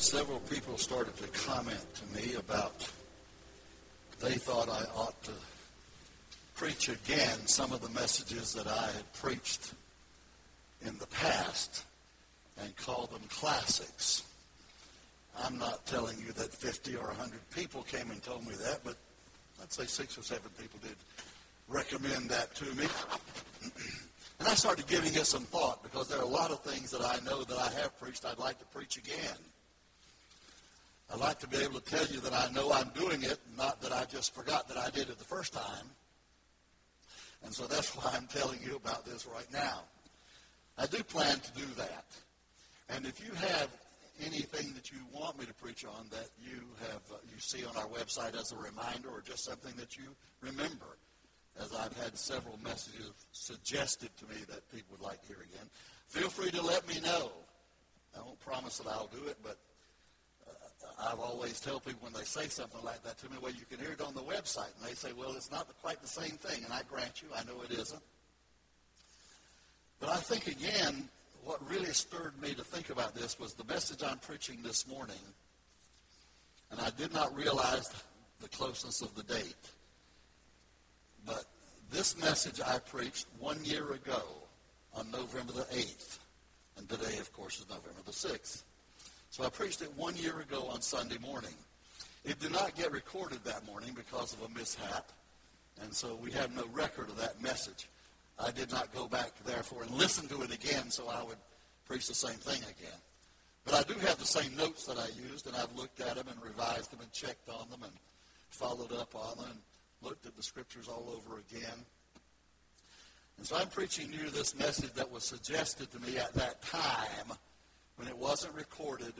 several people started to comment to me about they thought I ought to preach again some of the messages that I had preached in the past and call them classics. I'm not telling you that 50 or 100 people came and told me that, but I'd say six or seven people did recommend that to me. and I started giving it some thought because there are a lot of things that I know that I have preached I'd like to preach again. I'd like to be able to tell you that I know I'm doing it, not that I just forgot that I did it the first time. And so that's why I'm telling you about this right now. I do plan to do that. And if you have anything that you want me to preach on that you have uh, you see on our website as a reminder or just something that you remember, as I've had several messages suggested to me that people would like to hear again, feel free to let me know. I won't promise that I'll do it, but I've always tell people when they say something like that to me, well, you can hear it on the website. And they say, well, it's not quite the same thing. And I grant you, I know it isn't. But I think, again, what really stirred me to think about this was the message I'm preaching this morning. And I did not realize the closeness of the date. But this message I preached one year ago on November the 8th. And today, of course, is November the 6th. So I preached it one year ago on Sunday morning. It did not get recorded that morning because of a mishap. And so we have no record of that message. I did not go back, therefore, and listen to it again so I would preach the same thing again. But I do have the same notes that I used, and I've looked at them and revised them and checked on them and followed up on them and looked at the scriptures all over again. And so I'm preaching you this message that was suggested to me at that time when it wasn't recorded.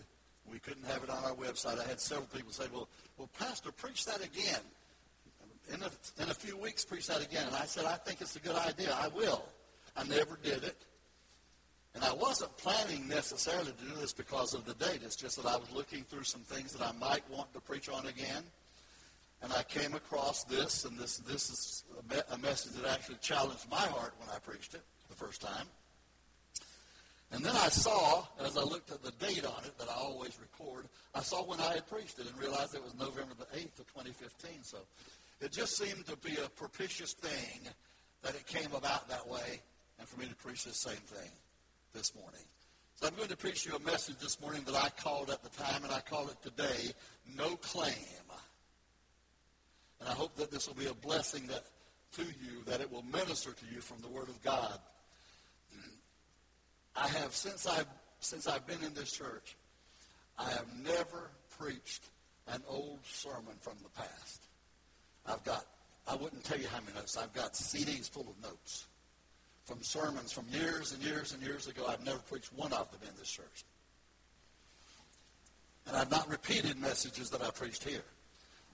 We couldn't have it on our website. I had several people say, well, well Pastor, preach that again in a, in a few weeks, preach that again. And I said, I think it's a good idea. I will. I never did it. And I wasn't planning necessarily to do this because of the date. It's just that I was looking through some things that I might want to preach on again. And I came across this, and this, this is a, me- a message that actually challenged my heart when I preached it the first time. And then I saw, as I looked at the date on it that I always record, I saw when I had preached it and realized it was November the 8th of 2015. So it just seemed to be a propitious thing that it came about that way and for me to preach the same thing this morning. So I'm going to preach you a message this morning that I called at the time and I call it today, No Claim. And I hope that this will be a blessing that, to you, that it will minister to you from the Word of God. I have, since I've, since I've been in this church, I have never preached an old sermon from the past. I've got, I wouldn't tell you how many notes. I've got CDs full of notes from sermons from years and years and years ago. I've never preached one of them in this church. And I've not repeated messages that I preached here.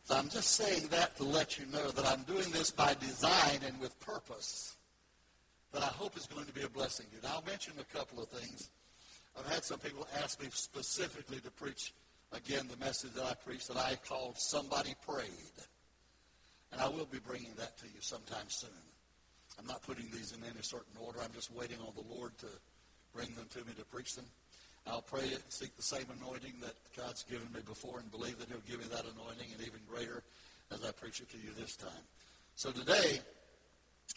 So I'm just saying that to let you know that I'm doing this by design and with purpose that I hope is going to be a blessing to you. Now, I'll mention a couple of things. I've had some people ask me specifically to preach again the message that I preached that I called Somebody Prayed. And I will be bringing that to you sometime soon. I'm not putting these in any certain order. I'm just waiting on the Lord to bring them to me to preach them. I'll pray and seek the same anointing that God's given me before and believe that he'll give me that anointing and even greater as I preach it to you this time. So today,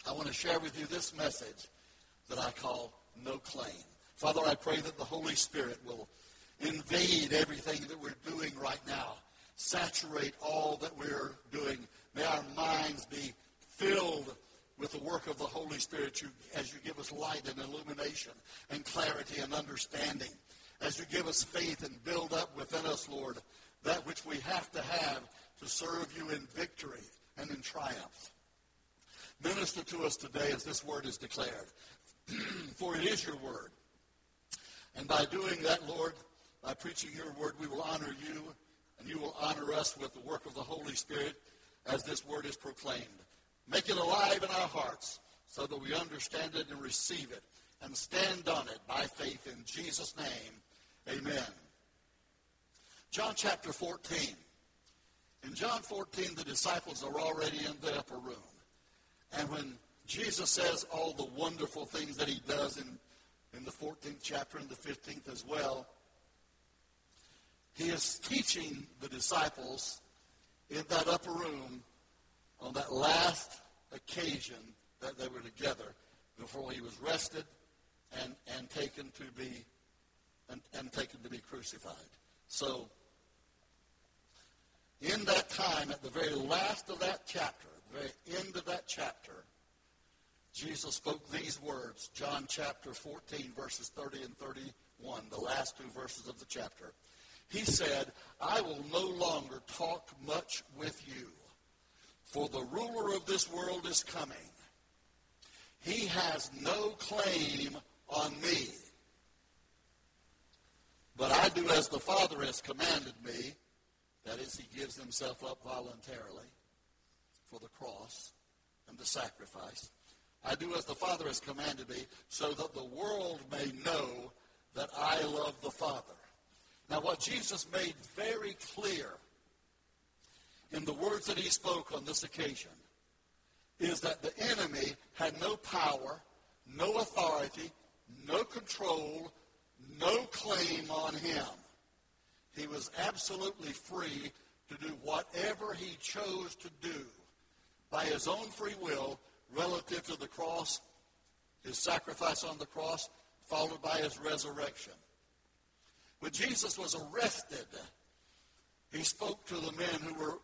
I want to share with you this message that I call No Claim. Father, I pray that the Holy Spirit will invade everything that we're doing right now, saturate all that we're doing May our minds be filled with the work of the Holy Spirit you, as you give us light and illumination and clarity and understanding. As you give us faith and build up within us, Lord, that which we have to have to serve you in victory and in triumph. Minister to us today as this word is declared. For it is your word. And by doing that, Lord, by preaching your word, we will honor you and you will honor us with the work of the Holy Spirit as this word is proclaimed. Make it alive in our hearts so that we understand it and receive it and stand on it by faith in Jesus' name. Amen. John chapter 14. In John 14, the disciples are already in the upper room. And when Jesus says all the wonderful things that he does in, in the 14th chapter and the 15th as well, he is teaching the disciples in that upper room on that last occasion that they were together before he was arrested and, and taken to be and, and taken to be crucified. So in that time, at the very last of that chapter, very end of that chapter, Jesus spoke these words, John chapter 14, verses 30 and 31, the last two verses of the chapter. He said, I will no longer talk much with you, for the ruler of this world is coming. He has no claim on me. But I do as the Father has commanded me. That is, he gives himself up voluntarily for the cross and the sacrifice. I do as the Father has commanded me, so that the world may know that I love the Father. Now, what Jesus made very clear in the words that he spoke on this occasion is that the enemy had no power, no authority, no control, no claim on him. He was absolutely free to do whatever he chose to do by his own free will relative to the cross, his sacrifice on the cross, followed by his resurrection. When Jesus was arrested, he spoke to the men who were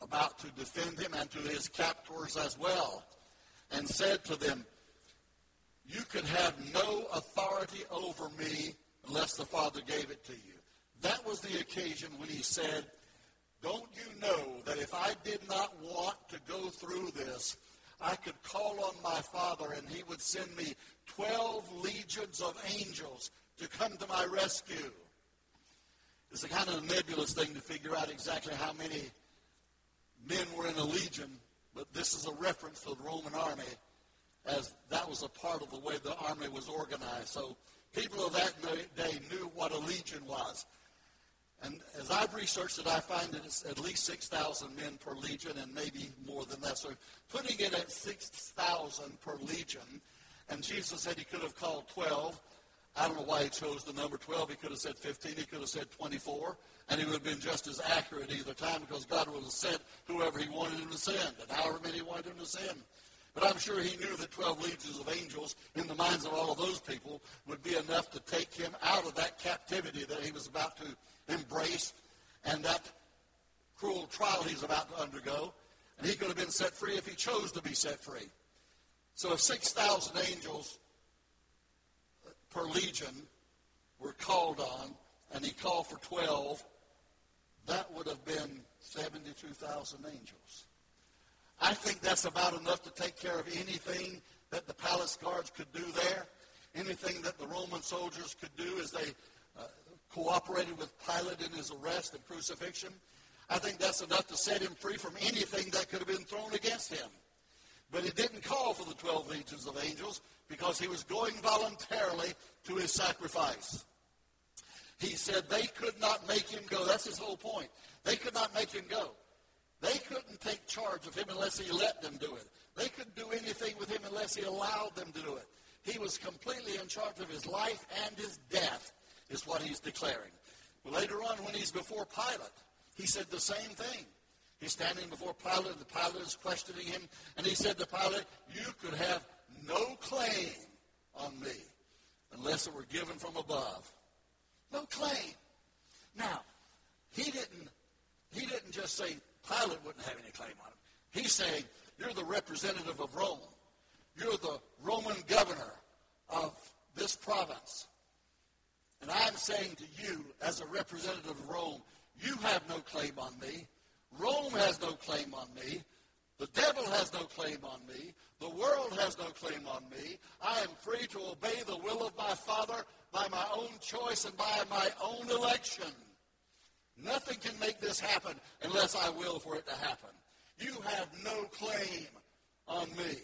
about to defend him and to his captors as well, and said to them, You could have no authority over me unless the Father gave it to you. That was the occasion when he said, Don't you know that if I did not want to go through this, I could call on my Father and he would send me 12 legions of angels to come to my rescue? It's a kind of a nebulous thing to figure out exactly how many men were in a legion, but this is a reference to the Roman army as that was a part of the way the army was organized. So people of that day knew what a legion was. And as I've researched it, I find that it's at least 6,000 men per legion and maybe more than that. So putting it at 6,000 per legion, and Jesus said he could have called 12. I don't know why he chose the number 12. He could have said 15. He could have said 24. And he would have been just as accurate either time because God would have sent whoever he wanted him to send and however many he wanted him to send. But I'm sure he knew that 12 legions of angels in the minds of all of those people would be enough to take him out of that captivity that he was about to embrace and that cruel trial he's about to undergo. And he could have been set free if he chose to be set free. So if 6,000 angels per legion were called on, and he called for 12, that would have been 72,000 angels. I think that's about enough to take care of anything that the palace guards could do there, anything that the Roman soldiers could do as they uh, cooperated with Pilate in his arrest and crucifixion. I think that's enough to set him free from anything that could have been thrown against him. But he didn't call for the 12 legions of angels because he was going voluntarily to his sacrifice. He said they could not make him go. That's his whole point. They could not make him go. They couldn't take charge of him unless he let them do it. They couldn't do anything with him unless he allowed them to do it. He was completely in charge of his life and his death, is what he's declaring. Later on, when he's before Pilate, he said the same thing. He's standing before Pilate, and the Pilate is questioning him, and he said to Pilate, You could have no claim on me unless it were given from above. No claim. Now, he didn't he didn't just say Pilate wouldn't have any claim on him. He's saying, You're the representative of Rome. You're the Roman governor of this province. And I'm saying to you, as a representative of Rome, you have no claim on me. Rome has no claim on me. The devil has no claim on me. The world has no claim on me. I am free to obey the will of my Father by my own choice and by my own election. Nothing can make this happen unless I will for it to happen. You have no claim on me.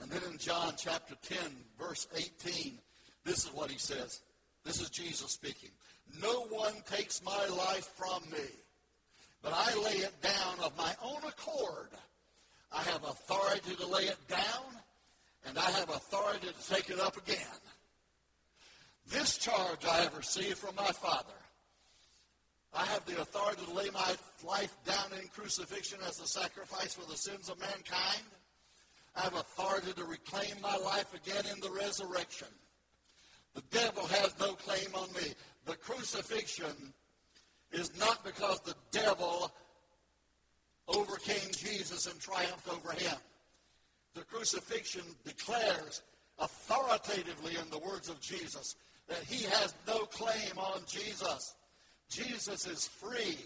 And then in John chapter 10, verse 18, this is what he says. This is Jesus speaking. No one takes my life from me but I lay it down of my own accord. I have authority to lay it down, and I have authority to take it up again. This charge I have received from my Father. I have the authority to lay my life down in crucifixion as a sacrifice for the sins of mankind. I have authority to reclaim my life again in the resurrection. The devil has no claim on me. The crucifixion is not because the devil overcame Jesus and triumphed over him. The crucifixion declares authoritatively in the words of Jesus that he has no claim on Jesus. Jesus is free,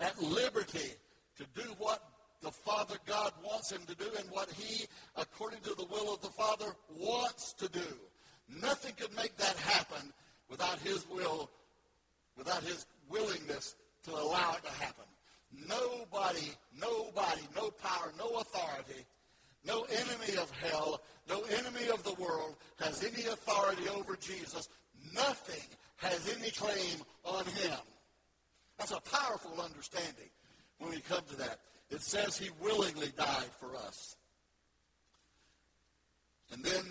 at liberty to do what the Father God wants him to do and what he, according to the will of the Father, wants to do. Nothing could make that happen without his will, without his willingness to allow it to happen. Nobody, nobody, no power, no authority, no enemy of hell, no enemy of the world has any authority over Jesus. Nothing has any claim on him. That's a powerful understanding when we come to that. It says he willingly died for us. And then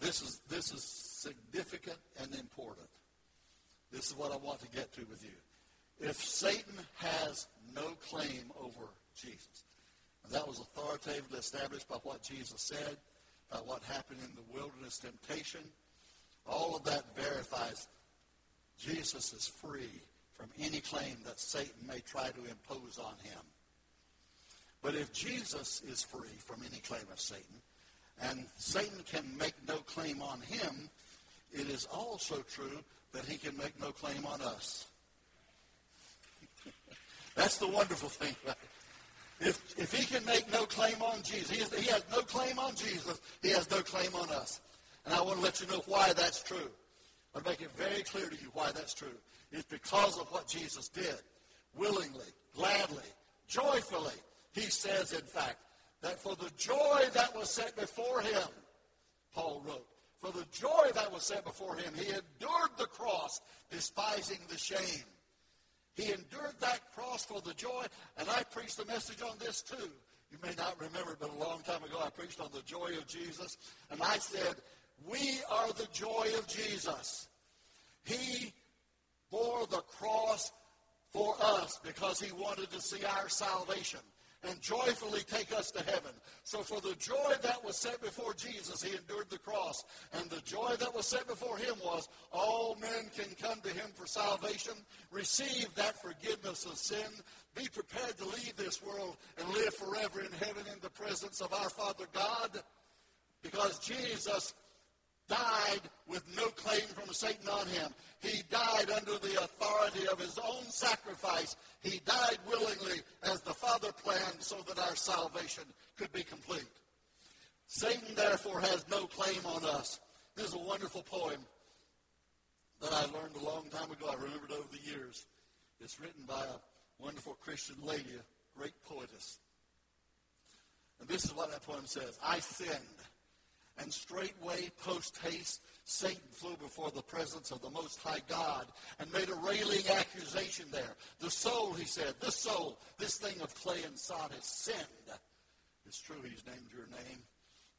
this is this is significant and important. This is what I want to get to with you. If Satan has no claim over Jesus, and that was authoritatively established by what Jesus said, by what happened in the wilderness temptation, all of that verifies Jesus is free from any claim that Satan may try to impose on him. But if Jesus is free from any claim of Satan, and Satan can make no claim on him, it is also true that he can make no claim on us. That's the wonderful thing If, if he can make no claim on Jesus, he has, he has no claim on Jesus, he has no claim on us. And I want to let you know why that's true. I'll make it very clear to you why that's true. It's because of what Jesus did. Willingly, gladly, joyfully. He says, in fact, that for the joy that was set before him, Paul wrote, for the joy that was set before him, he endured the cross, despising the shame. He endured that cross for the joy, and I preached a message on this too. You may not remember, but a long time ago I preached on the joy of Jesus, and I said, we are the joy of Jesus. He bore the cross for us because he wanted to see our salvation and joyfully take us to heaven. So for the joy that was set before Jesus, he endured the cross. And the joy that was set before him was all men can come to him for salvation, receive that forgiveness of sin, be prepared to leave this world and live forever in heaven in the presence of our Father God. Because Jesus died with no claim from Satan on him. He died under the authority of his own sacrifice. He died willingly as the Father planned so that our salvation could be complete. Satan, therefore, has no claim on us. This is a wonderful poem that I learned a long time ago. I remembered over the years. It's written by a wonderful Christian lady, a great poetess. And this is what that poem says I sinned and straightway, post haste, Satan flew before the presence of the Most High God and made a railing accusation there. The soul, he said, this soul, this thing of clay and sod has sinned. It's true he's named your name,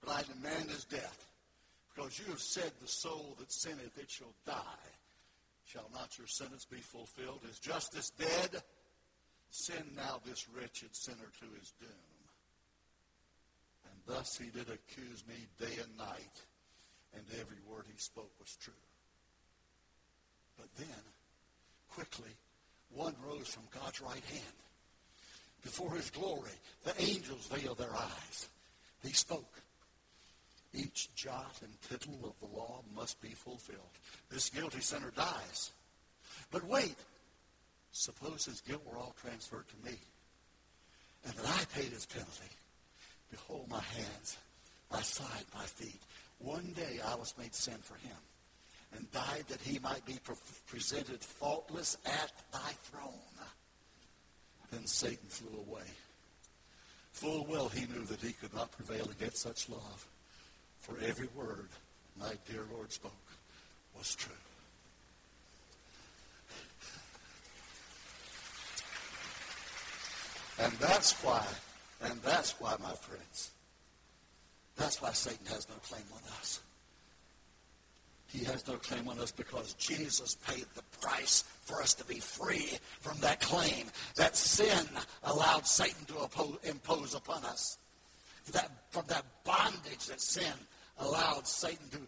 but I demand his death. Because you have said the soul that sinneth, it shall die. Shall not your sentence be fulfilled? Is justice dead? Send now this wretched sinner to his doom. Thus he did accuse me day and night, and every word he spoke was true. But then, quickly, one rose from God's right hand. Before his glory, the angels veiled their eyes. He spoke. Each jot and tittle of the law must be fulfilled. This guilty sinner dies. But wait, suppose his guilt were all transferred to me, and that I paid his penalty. Behold my hands, my side, my feet. One day I was made sin for him and died that he might be pre- presented faultless at thy throne. Then Satan flew away. Full well he knew that he could not prevail against such love, for every word my dear Lord spoke was true. And that's why and that's why, my friends, that's why Satan has no claim on us. He has no claim on us because Jesus paid the price for us to be free from that claim that sin allowed Satan to impose upon us. That, from that bondage that sin allowed Satan to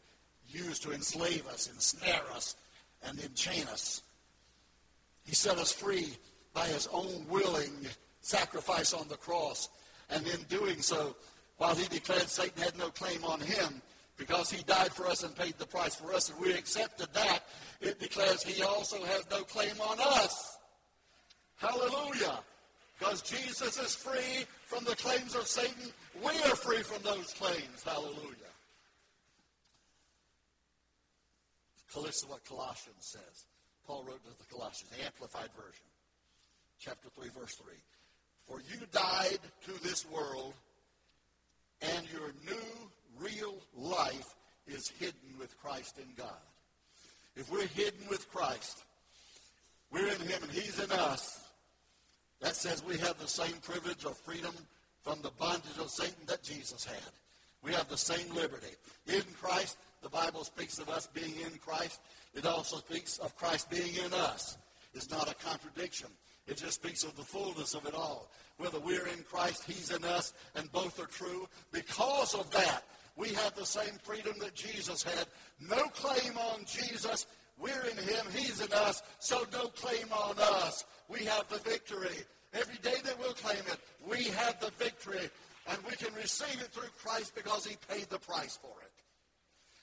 use to enslave us, ensnare us, and enchain us. He set us free by his own willing sacrifice on the cross. And in doing so, while he declared Satan had no claim on him, because he died for us and paid the price for us, and we accepted that, it declares he also has no claim on us. Hallelujah. Because Jesus is free from the claims of Satan. We are free from those claims. Hallelujah. This is what Colossians says. Paul wrote to the Colossians, the Amplified Version, chapter 3, verse 3. For you died to this world, and your new real life is hidden with Christ in God. If we're hidden with Christ, we're in Him and He's in us. That says we have the same privilege of freedom from the bondage of Satan that Jesus had. We have the same liberty. In Christ, the Bible speaks of us being in Christ. It also speaks of Christ being in us. It's not a contradiction. It just speaks of the fullness of it all. Whether we're in Christ, He's in us, and both are true. Because of that, we have the same freedom that Jesus had. No claim on Jesus. We're in Him. He's in us. So no claim on us. We have the victory. Every day that we'll claim it, we have the victory. And we can receive it through Christ because He paid the price for it.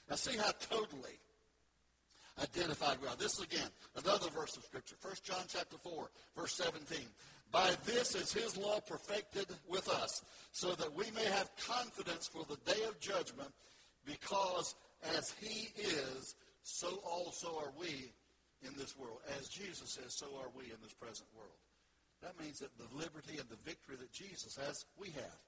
Now see how totally identified well. This is again another verse of Scripture. 1 John chapter 4, verse 17. By this is his law perfected with us, so that we may have confidence for the day of judgment, because as he is, so also are we in this world. As Jesus is, so are we in this present world. That means that the liberty and the victory that Jesus has, we have.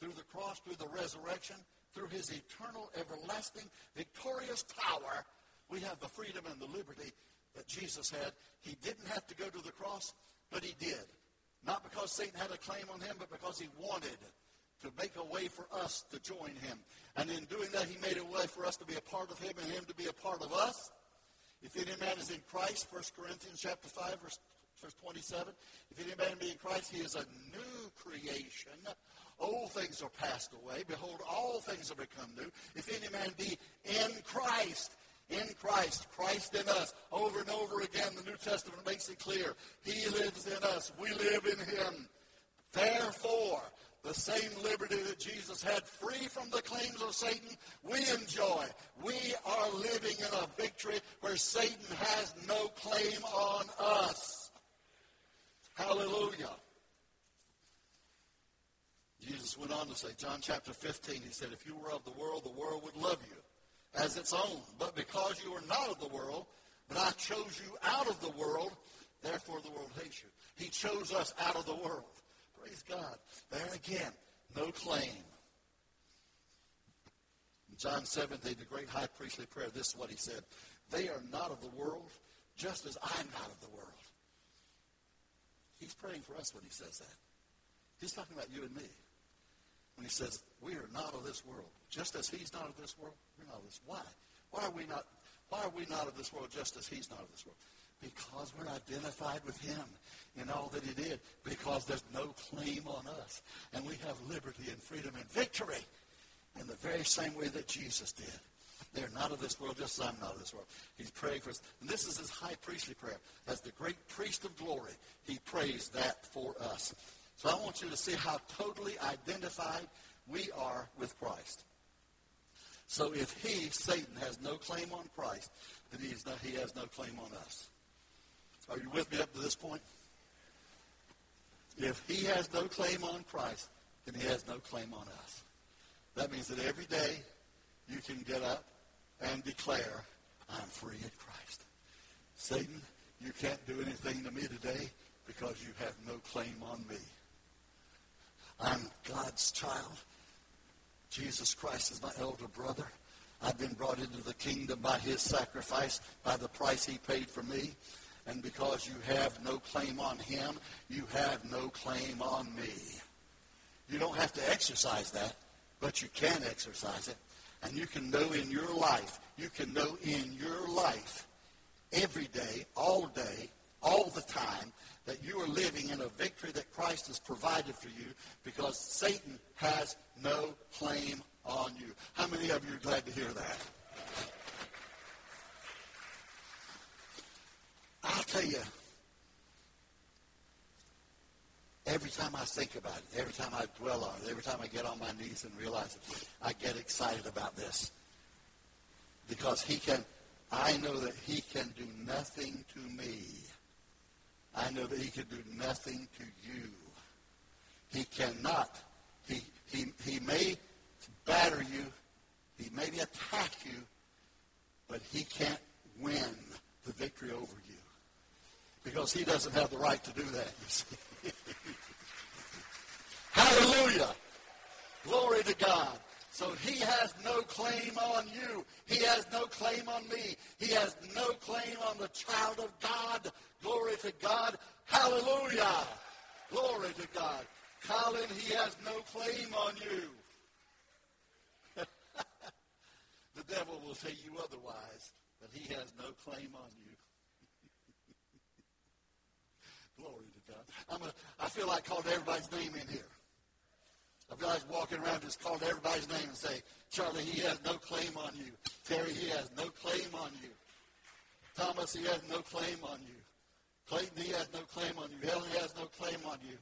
Through the cross, through the resurrection, through his eternal, everlasting, victorious power, we have the freedom and the liberty that Jesus had. He didn't have to go to the cross, but he did. Not because Satan had a claim on him, but because he wanted to make a way for us to join him. And in doing that, he made a way for us to be a part of him and him to be a part of us. If any man is in Christ, 1 Corinthians chapter 5, verse, verse 27, if any man be in Christ, he is a new creation. Old things are passed away. Behold, all things have become new. If any man be in Christ, in Christ, Christ in us. Over and over again, the New Testament makes it clear. He lives in us. We live in him. Therefore, the same liberty that Jesus had free from the claims of Satan, we enjoy. We are living in a victory where Satan has no claim on us. Hallelujah. Jesus went on to say, John chapter 15, he said, if you were of the world, the world would love you as its own. But because you are not of the world, but I chose you out of the world, therefore the world hates you. He chose us out of the world. Praise God. There again, no claim. In John 17, the great high priestly prayer, this is what he said. They are not of the world, just as I'm not of the world. He's praying for us when he says that. He's talking about you and me when he says, We are not of this world. Just as he's not of this world, we're not of this. Why? Why are we not why are we not of this world just as he's not of this world? Because we're identified with him in all that he did. Because there's no claim on us. And we have liberty and freedom and victory in the very same way that Jesus did. They're not of this world, just as I'm not of this world. He's praying for us. And this is his high priestly prayer. As the great priest of glory, he prays that for us. So I want you to see how totally identified we are with Christ. So if he, Satan, has no claim on Christ, then he, not, he has no claim on us. Are you with me up to this point? If he has no claim on Christ, then he has no claim on us. That means that every day you can get up and declare, I'm free in Christ. Satan, you can't do anything to me today because you have no claim on me. I'm God's child. Jesus Christ is my elder brother. I've been brought into the kingdom by his sacrifice, by the price he paid for me. And because you have no claim on him, you have no claim on me. You don't have to exercise that, but you can exercise it. And you can know in your life, you can know in your life, every day, all day, excited for you because Satan has no claim on you. How many of you are glad to hear that? I'll tell you, every time I think about it, every time I dwell on it, every time I get on my knees and realize it, I get excited about this. Because he can, I know that he can do nothing to me. I know that he can do nothing to you. He cannot. He, he, he may batter you. He may attack you, but he can't win the victory over you. Because he doesn't have the right to do that, you see. Hallelujah. Glory to God. So he has no claim on you. He has no claim on me. He has no claim on the child of God. Glory to God. Hallelujah. Glory to God. Colin, he has no claim on you. the devil will tell you otherwise, but he has no claim on you. Glory to God. I'm a, I feel like calling everybody's name in here. I feel like walking around just calling everybody's name and say, Charlie, he has no claim on you. Terry, he has no claim on you. Thomas, he has no claim on you. Clayton, he has no claim on you. Helen, he has no claim on you.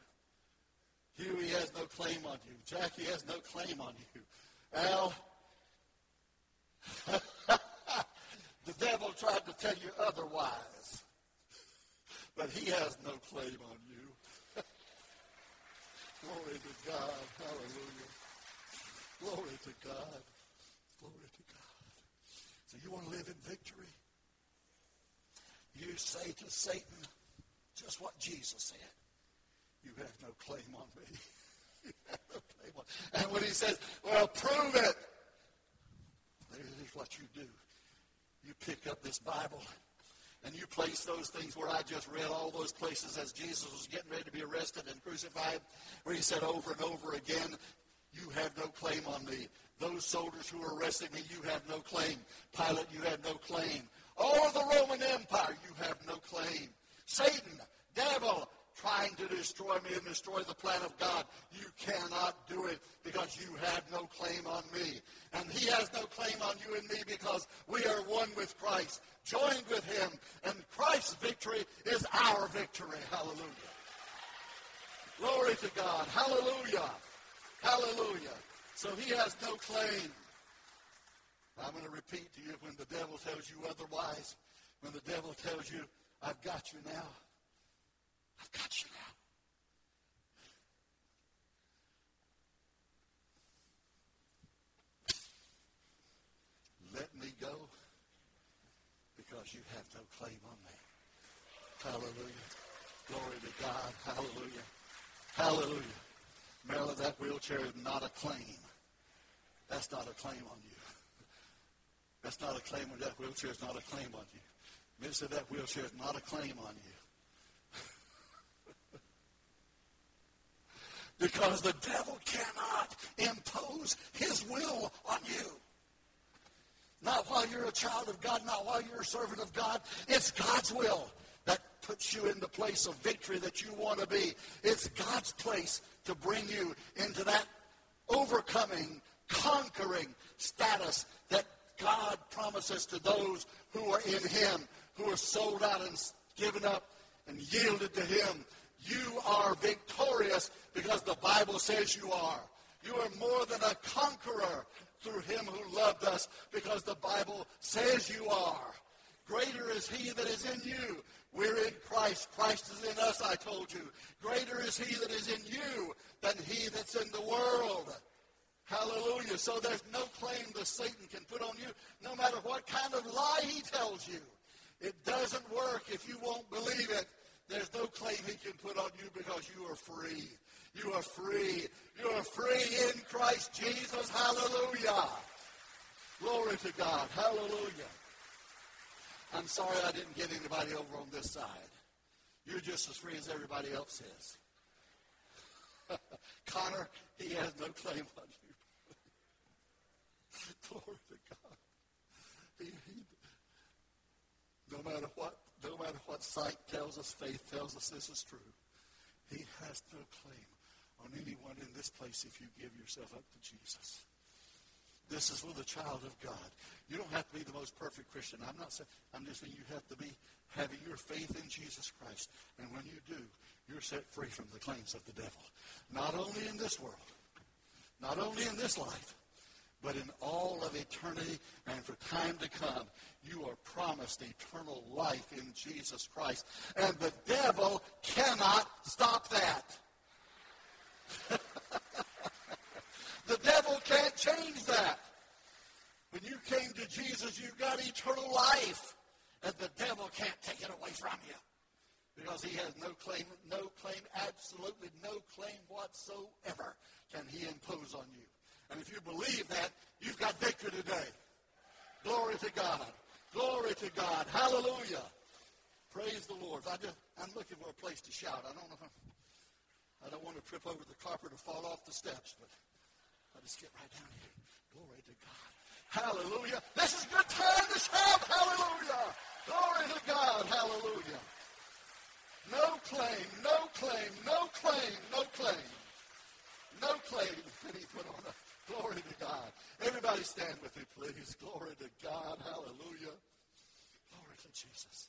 Huey has no claim on you. Jackie has no claim on you. Al, the devil tried to tell you otherwise, but he has no claim on you. Glory to God. Hallelujah. Glory to God. Glory to God. So you want to live in victory? You say to Satan just what Jesus said. You have no claim on me. no claim on And when he says, well, prove it. Here's what you do. You pick up this Bible and you place those things where I just read all those places as Jesus was getting ready to be arrested and crucified, where he said over and over again, you have no claim on me. Those soldiers who are arresting me, you have no claim. Pilate, you have no claim. Over the Roman Empire, you have no claim. Satan, devil, trying to destroy me and destroy the plan of God. You cannot do it because you have no claim on me. And he has no claim on you and me because we are one with Christ, joined with him. And Christ's victory is our victory. Hallelujah. Glory to God. Hallelujah. Hallelujah. So he has no claim. I'm going to repeat to you when the devil tells you otherwise, when the devil tells you, I've got you now. I've got you now. Let me go because you have no claim on me. Hallelujah. Glory to God. Hallelujah. Hallelujah. Marilyn, that wheelchair is not a claim. That's not a claim on you. That's not a claim on that wheelchair is not a claim on you. Mister, that wheelchair is not a claim on you. because the devil cannot impose his will on you. Not while you're a child of God, not while you're a servant of God. It's God's will that puts you in the place of victory that you want to be. It's God's place to bring you into that overcoming, conquering status that God promises to those who are in Him, who are sold out and given up and yielded to Him. You are victorious because the Bible says you are. You are more than a conqueror through him who loved us because the Bible says you are. Greater is he that is in you. We're in Christ. Christ is in us, I told you. Greater is he that is in you than he that's in the world. Hallelujah. So there's no claim that Satan can put on you, no matter what kind of lie he tells you. It doesn't work if you won't believe it. There's no claim he can put on you because you are free. You are free. You are free in Christ Jesus. Hallelujah. Glory to God. Hallelujah. I'm sorry I didn't get anybody over on this side. You're just as free as everybody else is. Connor, he has no claim on you. Glory to God. He, he, no matter what, no matter what sight tells us, faith tells us this is true. He has no claim on anyone in this place if you give yourself up to Jesus. This is for the child of God. You don't have to be the most perfect Christian. I'm not saying, I'm just saying you have to be having your faith in Jesus Christ. And when you do, you're set free from the claims of the devil. Not only in this world, not only in this life, but in all of eternity and for time to come, you are promised eternal life in Jesus Christ. And the devil cannot stop that. the devil can't change that. When you came to Jesus, you got eternal life. And the devil can't take it away from you. Because he has no claim, no claim, absolutely no claim whatsoever can he impose on you. And if you believe that, you've got victory today. Glory to God. Glory to God. Hallelujah. Praise the Lord. I just, I'm looking for a place to shout. I don't know I'm, don't want to trip over the carpet or fall off the steps, but I'll just get right down here. Glory to God. Hallelujah. This is a good time to shout. Hallelujah. Glory to God. Hallelujah. No claim, no claim, no claim, no claim. No claim that he put on. Glory to God. Everybody stand with me, please. Glory to God. Hallelujah. Glory to Jesus.